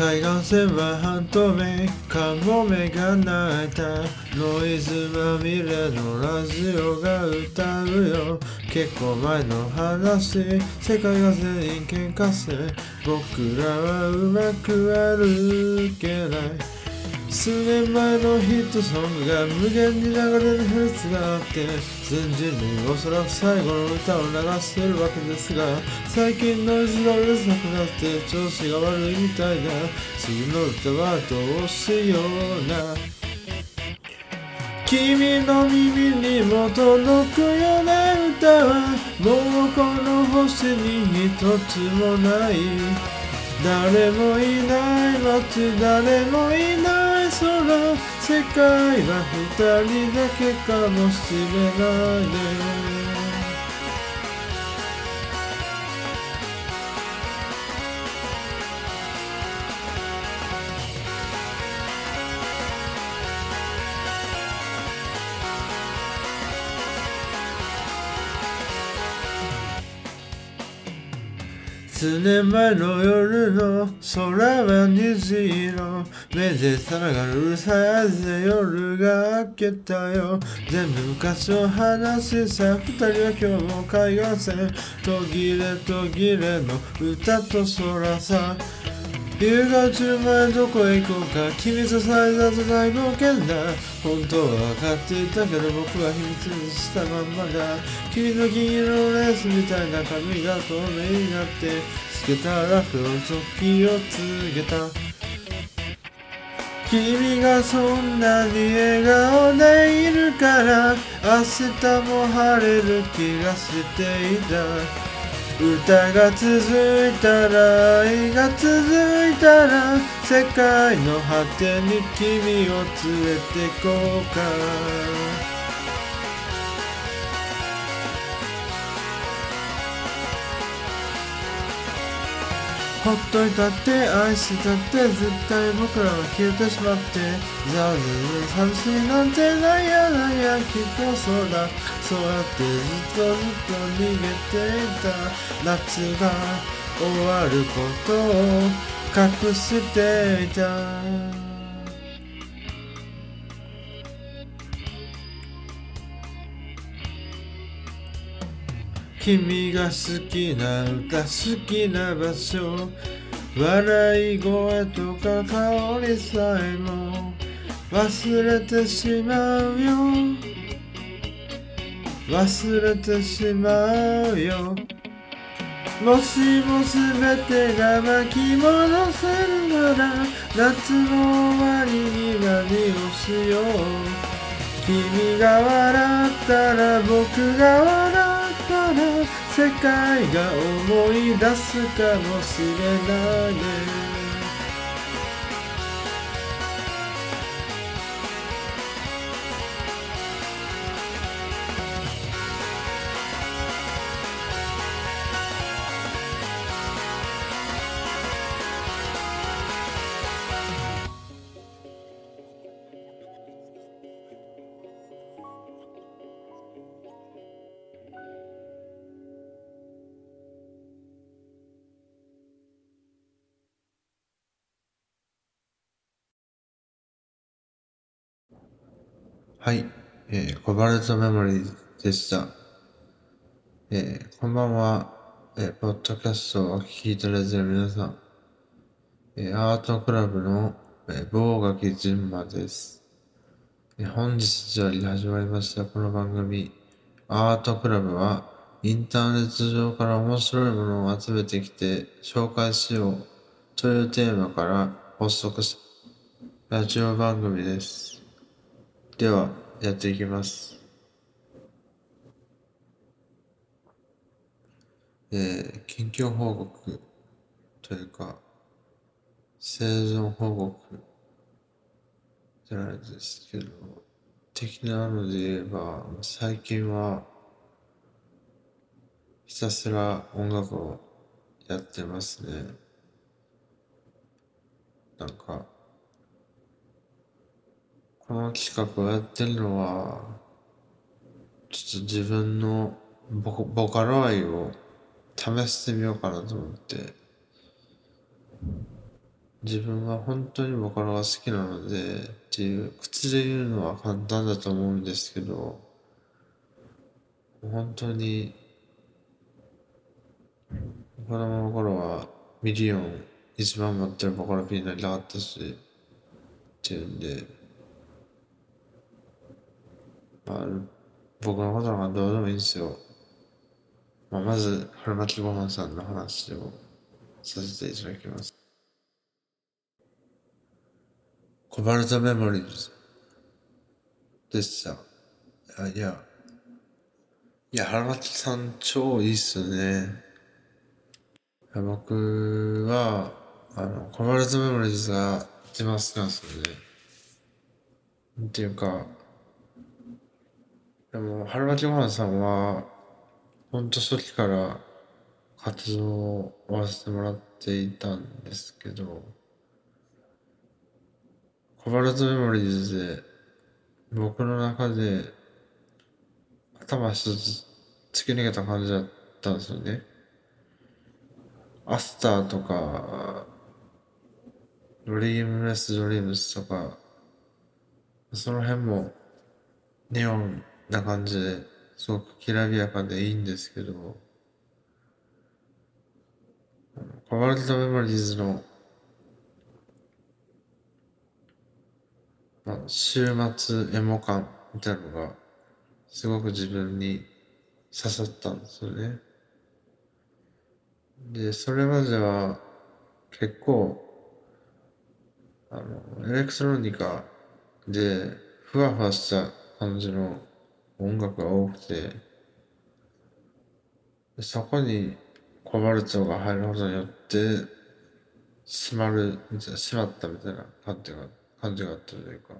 海岸線は半透明カモメが鳴いた。ノイズまみれのラジオが歌うよ。結構前の話。世界が全員喧嘩せ僕らはうまく歩けない。数年前のヒットソングが無限に流れるフェスがあって全人類おそらく最後の歌を流してるわけですが最近ノイズがうるさくなって調子が悪いみたいだ。次の歌はどうしような。君の耳にも届くような歌はもうこの星に一つもない。誰もいない街誰もいない。空世界は二人だけかもしれないね。数年前の夜の空は虹色。目でさながるうるさいぜ夜が明けたよ。全部昔を話しさ。二人は今日も海岸線途切れ途切れの歌と空さ。夕が中前どこへ行こうか君とさえざと大冒険だ。本当は分かっていたけど僕は秘密にしたまんまだ。君の銀色のレースみたいな髪が透明になってつけたラフの時を告げた。君がそんなに笑顔でいるから明日も晴れる気がしていた。歌が続いたら愛が続いたら世界の果てに君を連れてこうか。ほっといたって愛してたって絶対僕らは消えてしまってじゃあ全然寂しいなんてなんやなんやきっとそうだ。そうやってずっとずっと逃げていた。夏が終わることを隠していた。君が好きな歌好きな場所。笑い声とか香りさえも忘れてしまうよ。忘れてしまうよ。もしも全てが巻き戻せるなら夏の終わりに何をしよう。君が笑ったら僕が笑う。世界が思い出すかもしれない。はい、えー、コバルトメモリーでした。えー、こんばんは、えー、ポッドキャストをお聞きいただいている皆さん、えー、アートクラブの、えー、棒垣純馬です。えー、本日より始まりましたこの番組、アートクラブは、インターネット上から面白いものを集めてきて紹介しようというテーマから発足したラジオ番組です。では、やっていきます。えー、近況報告というか、生存報告じゃないですけど、的なので言えば、最近は、ひたすら音楽をやってますね。なんか、この企画をやってるのは、ちょっと自分のボボカロ愛を試してみようかなと思って、自分は本当にボカロが好きなのでっていう口で言うのは簡単だと思うんですけど本当に子供の頃はミリオン一番持ってるボカロ P になりたかったしっていうんで。まあ僕のことなんかどうでもいいんですよ、まあ、まず春巻ごはんさんの話をさせていただきますコバルトメモリーズでした。あいや、いや、原巻さん超いいっすね。僕は、あの、コバルトメモリーズが一番好きなんですよね。っていうか、でも、春巻ごはんさんは、ほんと初期から活動を終わらせてもらっていたんですけど、コバルトメモリーズで僕の中で頭一つ突き抜けた感じだったんですよね。アスターとか、ドリームレス・ドリームスとか、その辺もネオンな感じですごくきらびやかでいいんですけど、コバルトメモリーズのまあ、週末エモ感みたいなのがすごく自分に刺さったんですよね。で、それまでは結構、あの、エレクトロニカでふわふわした感じの音楽が多くて、そこにコバルトが入ることによって、閉まる、閉まったみたいな感じが感じがあったというか、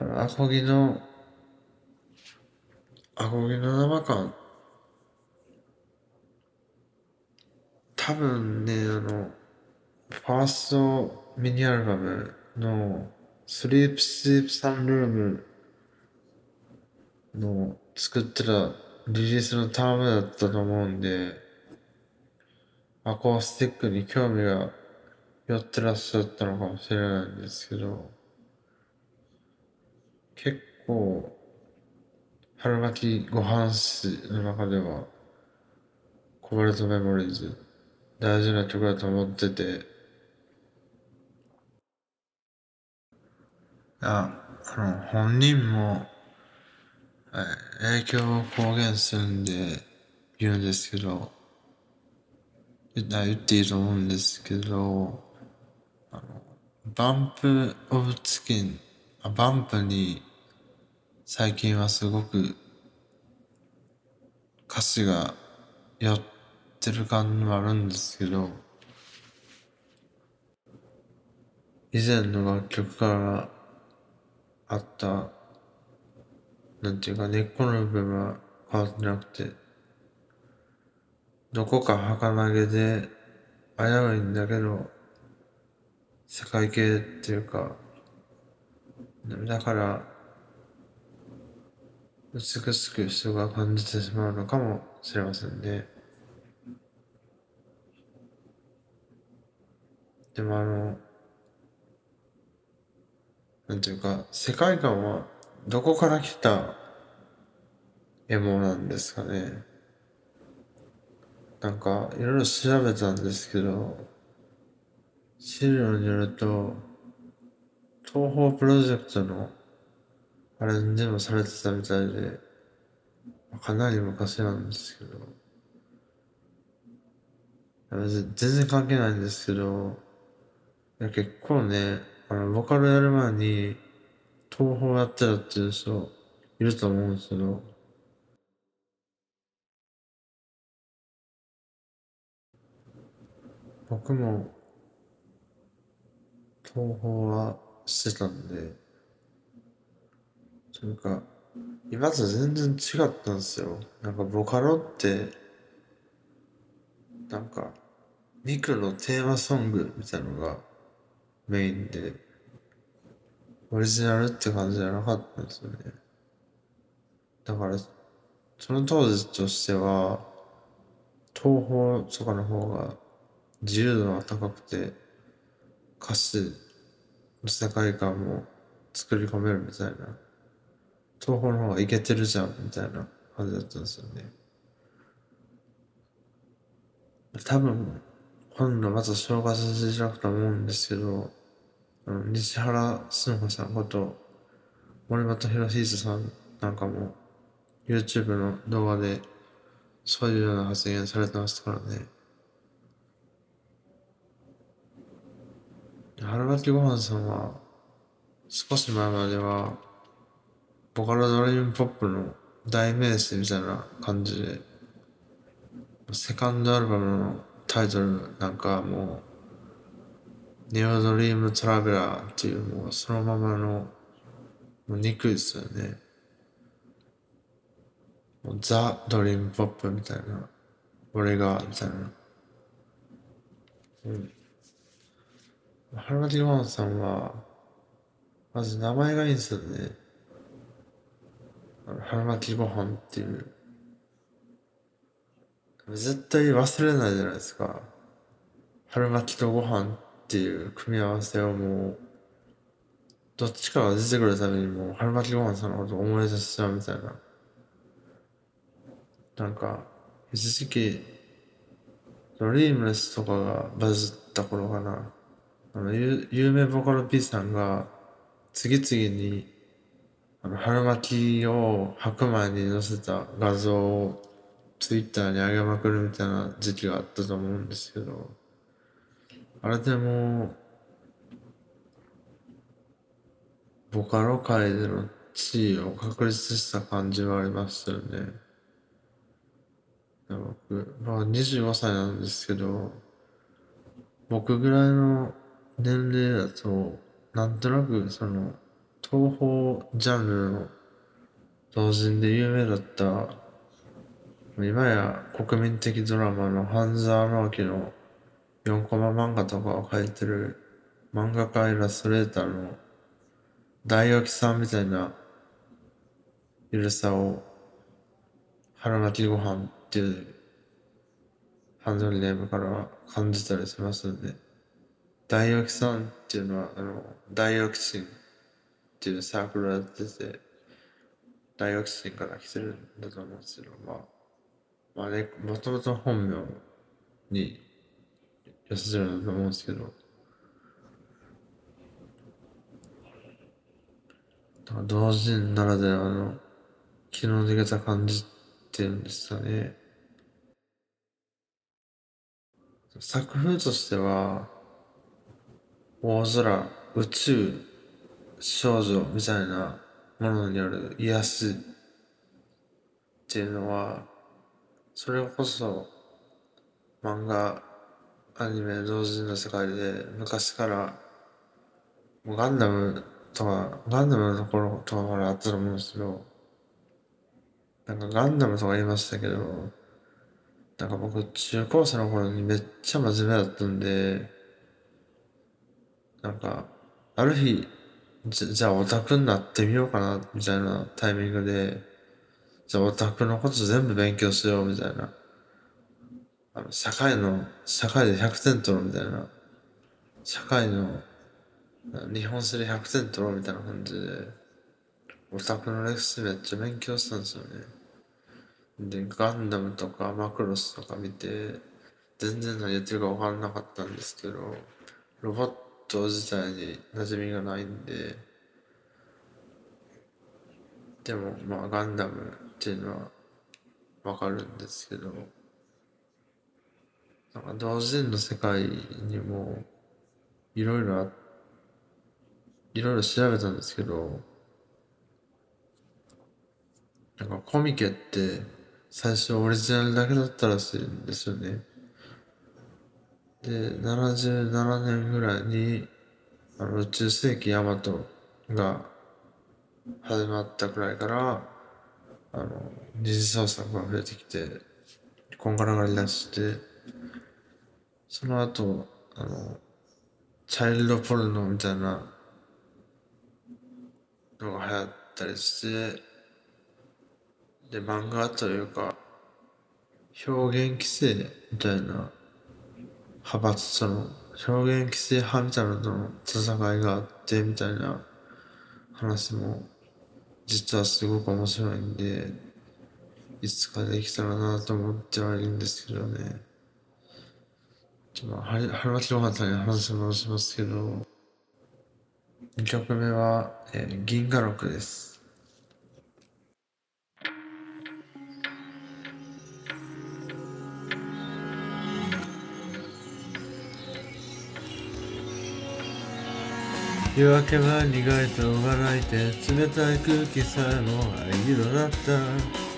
あの、アコギの、アコギの生感、多分ね、あの、ファーストミニアルバムのスリープスリープサンルームの作ってたリリースのタームだったと思うんで、アコースティックに興味がやってらっしゃったのかもしれないんですけど、結構、春巻きご飯史の中では、コバルトメモリーズ、大事な曲だと思ってて、あ、あの、本人も、影響を公言するんで言うんですけど、言っていいと思うんですけど、あの、バンプオブチキン、あバンプに最近はすごく歌詞が寄ってる感じもあるんですけど、以前の楽曲からあった、なんていうか根っこの部分は変わってなくて、どこか儚げで危ういんだけど、世界系っていうか、だから、美しく人が感じてしまうのかもしれませんね。でもあの、なんていうか、世界観はどこから来たエモなんですかね。なんか、いろいろ調べたんですけど、資料によると、東方プロジェクトのアレンジもされてたみたいで、かなり昔なんですけど、全然関係ないんですけど、いや結構ね、あの、ボカルやる前に、東方やってたっていう人いると思うんですけど、僕も東宝はしてたんで、というか、今と全然違ったんですよ。なんかボカロって、なんか、ミクロのテーマソングみたいなのがメインで、オリジナルって感じじゃなかったんですよね。だから、その当時としては、東宝とかの方が自由度が高くて歌詞の世界観も作り込めるみたいな東宝の方がいけてるじゃんみたいな感じだったんですよね多分今度また紹介させていただくと思うんですけどあの西原純子さんこと森本博久さんなんかも YouTube の動画でそういうような発言されてましたからね。春巻きごはんさんは少し前まではボカロドリームポップの代名詞みたいな感じでセカンドアルバムのタイトルなんかもうネオドリームトラベラーっていうもうそのままのもう憎いですよね。もうザ・ドリームポップみたいな俺がみたいな。うん。春巻ごはんさんはまず名前がいいんですよね。春巻きご飯っていう。絶対忘れないじゃないですか。春巻きとご飯っていう組み合わせをもうどっちかが出てくるためにもう春巻きご飯さんのこと思い出しちゃうみたいな。なんか一時期ドリームレスとかがバズった頃かな。あの有名ボカロ P さんが次々にあの春巻きを白米に載せた画像をツイッターに上げまくるみたいな時期があったと思うんですけど。あれでもボカロ界での地位を確立した感じはありましたよね。僕、まあ、25歳なんですけど僕ぐらいの年齢だとなんとなくその東宝ジャンルの同人で有名だった今や国民的ドラマの半沢直樹の4コマ漫画とかを描いてる漫画家イラストレーターの大沖さんみたいなゆるさを腹巻きご飯っていうハンドルネームから感じたりしますので大沖さんっていうのはあの大沖神っていうサークルをやってて、大学生から来てるんだと思うんですけど、まあ、まあね、もともと本名に寄せてるんだと思うんですけど、だから同人ならではの気の抜けた感じっていうんですかね。作風としては、大空、宇宙、少女みたいなものによる癒しっていうのはそれこそ漫画アニメ同人の世界で昔からガンダムとかガンダムのところとかからあったと思うんですけどなんかガンダムとか言いましたけどなんか僕中高生の頃にめっちゃ真面目だったんでなんかある日じじゃあオタクになってみようかな、みたいなタイミングで、じゃあオタクのこと全部勉強しよう、みたいな。あの、社会の、社会で100点取ろう、みたいな。社会の、日本史で100点取ろう、みたいな感じで、オタクの歴史めっちゃ勉強したんですよね。で、ガンダムとかマクロスとか見て、全然何やってるか分からなかったんですけど、ロボット自体に馴染みがないんででもまあガンダムっていうのはわかるんですけどなんか同人の世界にもいろいろあいろいろ調べたんですけどなんかコミケって最初オリジナルだけだったらしいんですよね。で、77年ぐらいに、あの、宇宙世紀ヤマトが始まったくらいから、あの、二次創作が増えてきて、こんがらがり出して、その後、あの、チャイルドポルノみたいなのが流行ったりして、で、漫画というか、表現規制みたいな派閥との表現規制派みたいなのとの戦いがあってみたいな話も実はすごく面白いんでいつかできたらなと思ってはいるんですけどね。ちょっと春巻ご飯に話戻しますけど2曲目は、えー、銀河六です。夜明けは苦いと笑いて冷たい空気さえも藍色だった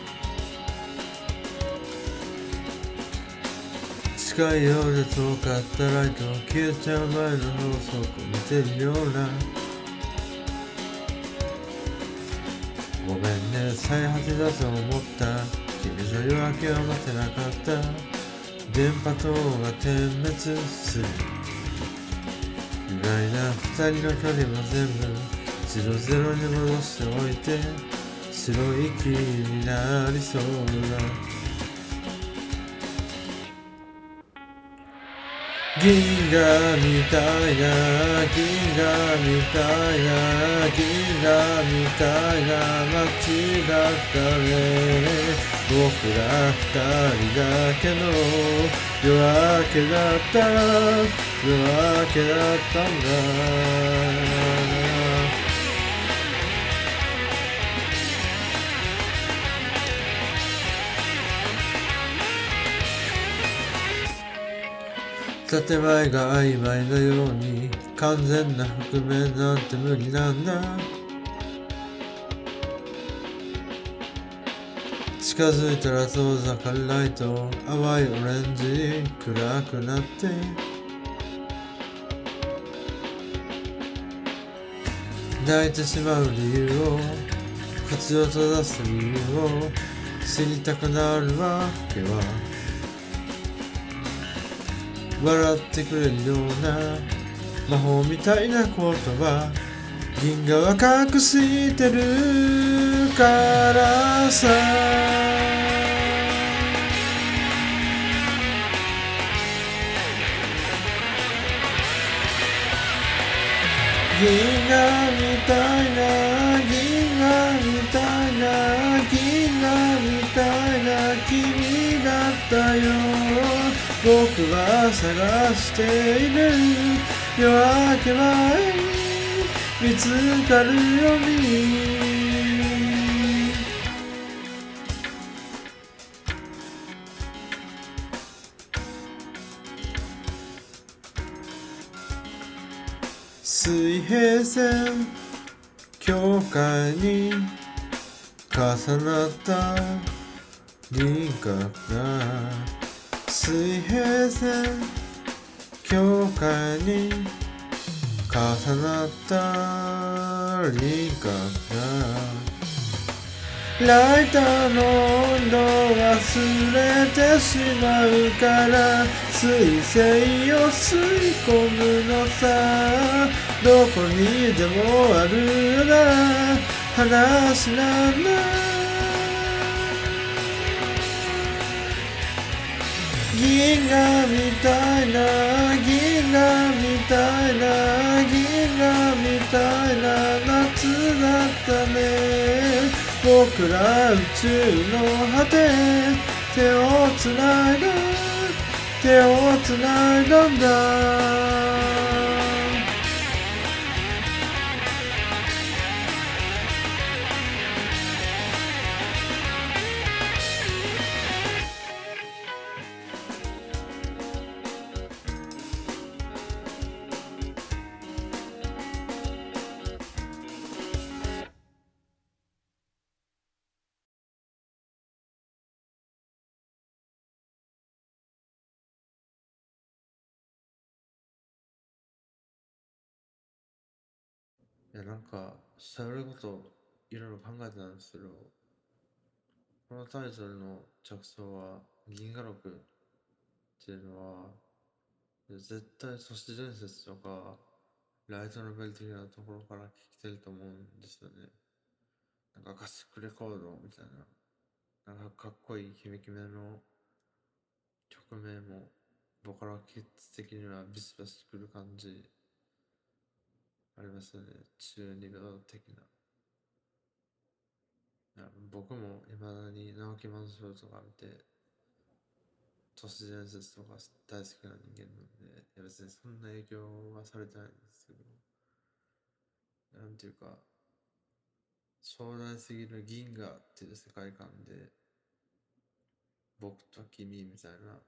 近いようで遠かったライト消えちゃう前のろうそく見てるような。ごめんね再発だと思った。君の夜明けは待てなかった。電波塔が点滅する。意外な二人の距離も全部ゼロゼロに戻しておいて白い木になりそうな。銀河みたいな銀河みたいな銀河みたいな街だったね僕ら二人だけの夜明けだった。夜明けだったんだ。建前が曖昧なように完全な覆面なんて無理なんだ。近づいたら遠ざかるライト淡いオレンジ暗くなって。泣いてしまう理由を口を閉ざす理由を知りたくなるわけは。笑ってくれるような魔法みたいな言葉銀河は隠してるからさ。銀河みたいな銀河みたいな銀河みたいな君だったよ。僕は探している夜明け前に見つかるように。水平線境界に重なった。輪郭が水平線境界に重なった輪郭がライターの温度忘れてしまうから水星を吸い込むのさ。どこにでもあるな話なんだ。銀河みたいな銀河みたいな銀河みたいな夏だったね。僕ら宇宙の果て手をつないだ手をつないだんだ。いや、なんか、喋ることいろいろ考えてたんですけど、このタイトルの着想は、銀河六っていうのは、絶対都市伝説とか、ライトノベル的なところから聞きてると思うんですよね。なんかカスクレコードみたいな、なんかかっこいいキメキメの曲名もボカロキッズ的にはビスバスくる感じります？よね。中二病的な。僕もいまだに直木マンションとか見て、都市伝説とか大好きな人間なんで、いや別にそんな影響はされてないんですけど、なんていうか、壮大すぎる銀河っていう世界観で、僕と君みたいな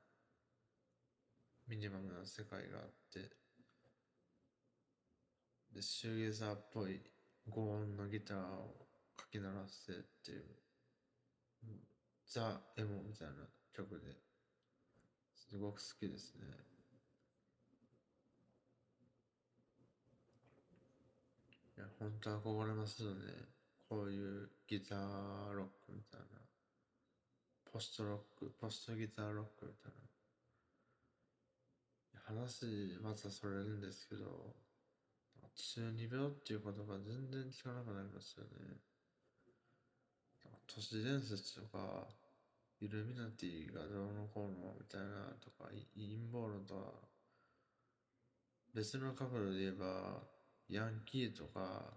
ミニマムな世界があって、シューゲーザーっぽい高音のギターをかき鳴らしてっていう、ザ・エモみたいな曲で、すごく好きですね。いや、本当憧れますよね。こういうギターロックみたいな。ポストロック、ポストギターロックみたいな。話、またそれるんですけど、中二病っていう言葉全然聞かなくなりましたよね。都市伝説とか、イルミナティがどうのこうのみたいなとか、陰謀論とか、別の角度で言えば、ヤンキーとか、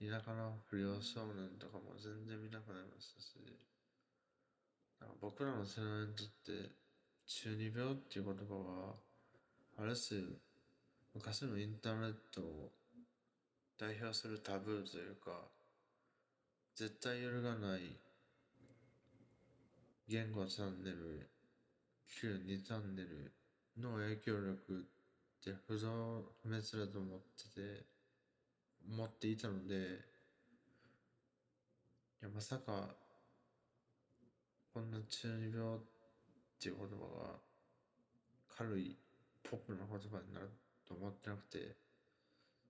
田舎の不良少年とかも全然見なくなりましたし、なんか僕らの世代にとって、中二病っていう言葉は、ある種、昔のインターネットを代表するタブーというか、絶対揺るがない言語チャンネル、旧2チャンネルの影響力って不動不滅だと思ってて、思っていたので、いや、まさか、こんな中二病っていう言葉が軽いポップな言葉になると思ってなくて、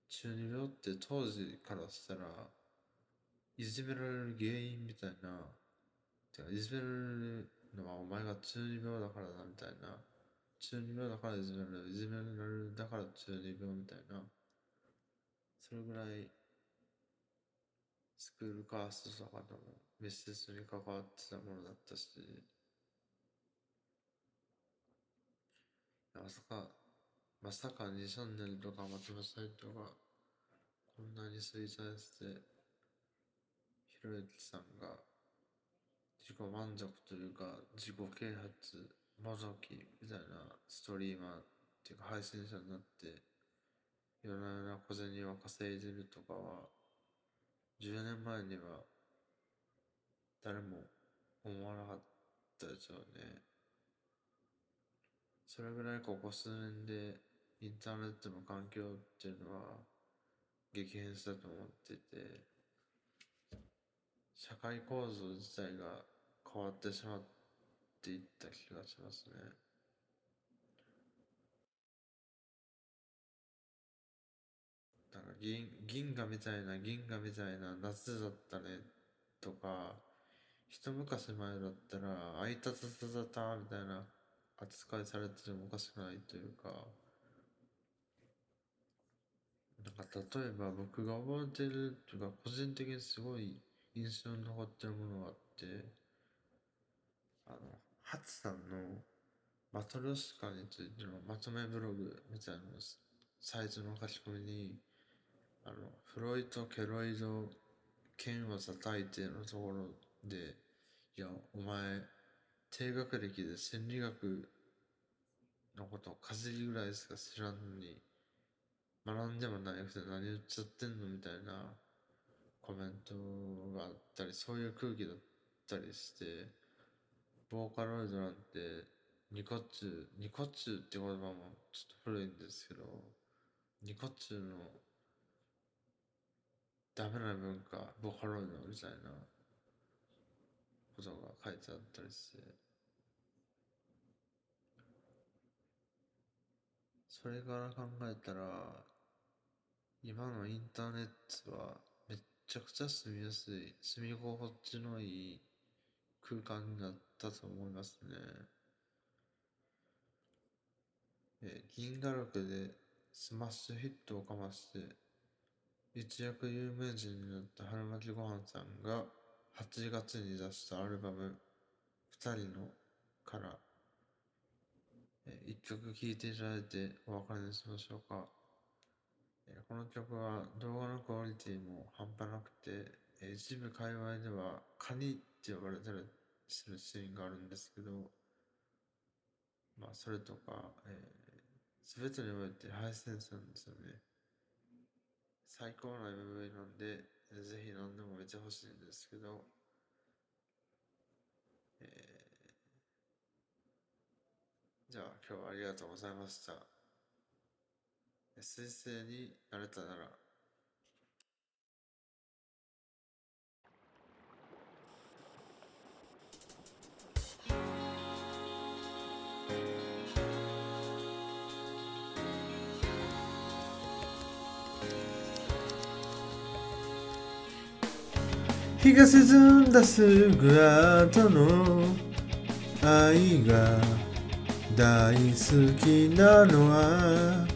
中二病って当時からしたら、いじめられる原因みたいな、てか、いじめられるのはお前が中二病だからだみたいな、中二病だからいじめられる、いじめられるだから中二病みたいな、それぐらい、スクールカーストとかとも密接に関わってたものだったし、まさか、まさか2チャンネルとか松本サイトがこんなに衰退して、ひろゆきさんが自己満足というか自己啓発もぞきみたいなストリーマーっていうか配信者になって夜な夜な小銭を稼いでるとかは10年前には誰も思わなかったでしょうね。それぐらいここ数年でインターネットの環境っていうのは激変したと思ってて社会構造自体が変わってしまっていった気がしますね。だから銀銀河みたいな銀河みたいな夏だったねとか一昔前だったらあいたたたたたみたいな扱いされててもおかしくないというかなんか例えば僕が覚えてるというか個人的にすごい印象に残ってるものがあって、あの、ハツさんのマトロシカについてのまとめブログみたいなサイズの書き込みに、あの、フロイト・ケロイド剣を叩いてのところで、いや、お前、低学歴で心理学のことをかじりぐらいしか知らんのに、学んでもないくて何言っちゃってんのみたいなコメントがあったり、そういう空気だったりして、ボーカロイドなんて、ニコッチュ、ニコッチュって言葉もちょっと古いんですけど、ニコッチュのダメな文化、ボーカロイドみたいなことが書いてあったりして、それから考えたら、今のインターネットはめちゃくちゃ住みやすい、住み心地のいい空間になったと思いますね。え銀河録でスマッシュヒットをかまして、一躍有名人になった春巻ごはんさんが8月に出したアルバム二人のからえ一曲聴いていただいてお別れにしましょうか。この曲は動画のクオリティも半端なくて、え一部界隈ではカニって呼ばれたりするシーンがあるんですけど、まあそれとか、す、え、べ、てにおいてハイセンスなんですよね。最高な MV なんで、えぜひ何でも見てほしいんですけど、えー、じゃあ今日はありがとうございました。水星になれたなら、日が沈んだすぐ後の愛が大好きなのは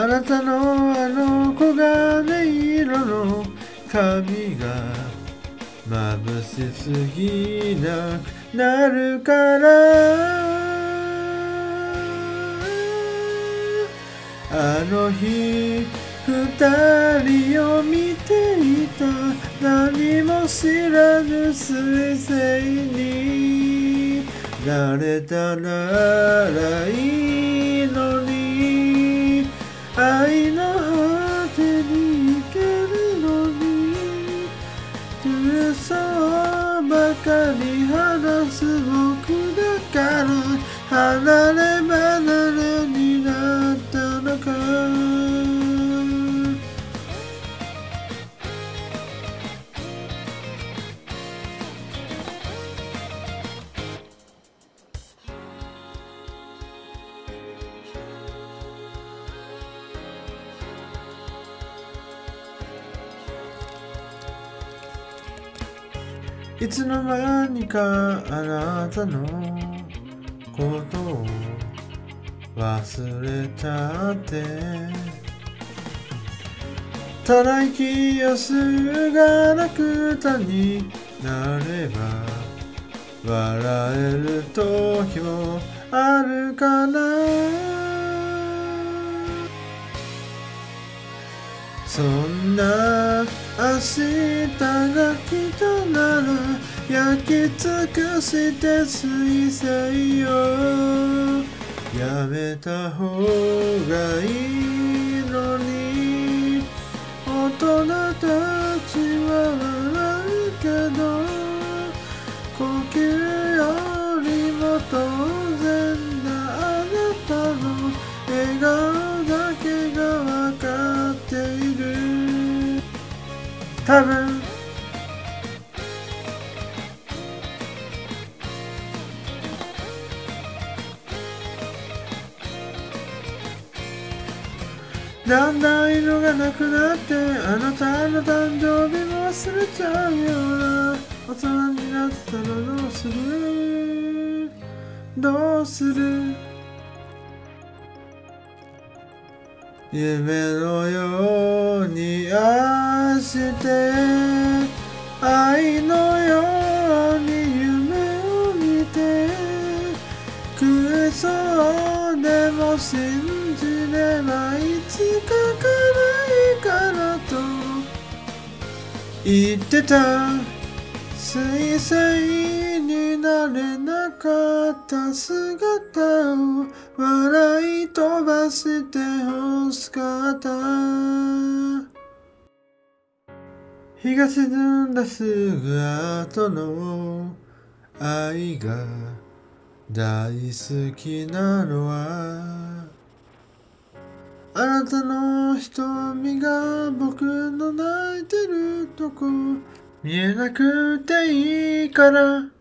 あなたのあの黄金色の髪が眩しすぎなくなるから。あの日二人を見ていた。何も知らぬ彗星に。なれたならいいのに。愛の果てに行けるのに嘘ばかり話す僕だから離れ離れにの間にかあなたのことを忘れたって。ただ息をすがなくたになれば笑える時もあるかな。そんな明日が来たなら焼き尽くして水星を。やめた方がいいのに。大人たちは笑うけど呼吸よりも当然なあなたの笑顔だけが分かっている。多分だんだん色がなくなってあなたの誕生日も忘れちゃうよ。うな大人になったらどうする？どうする？夢のように愛して愛のように夢を見て嘘でも信じ言ってた。水星になれなかった姿を笑い飛ばして欲しかった。日が沈んだすぐ後の愛が大好きなのはあなたの瞳が僕の泣いてるとこ見えなくていいから。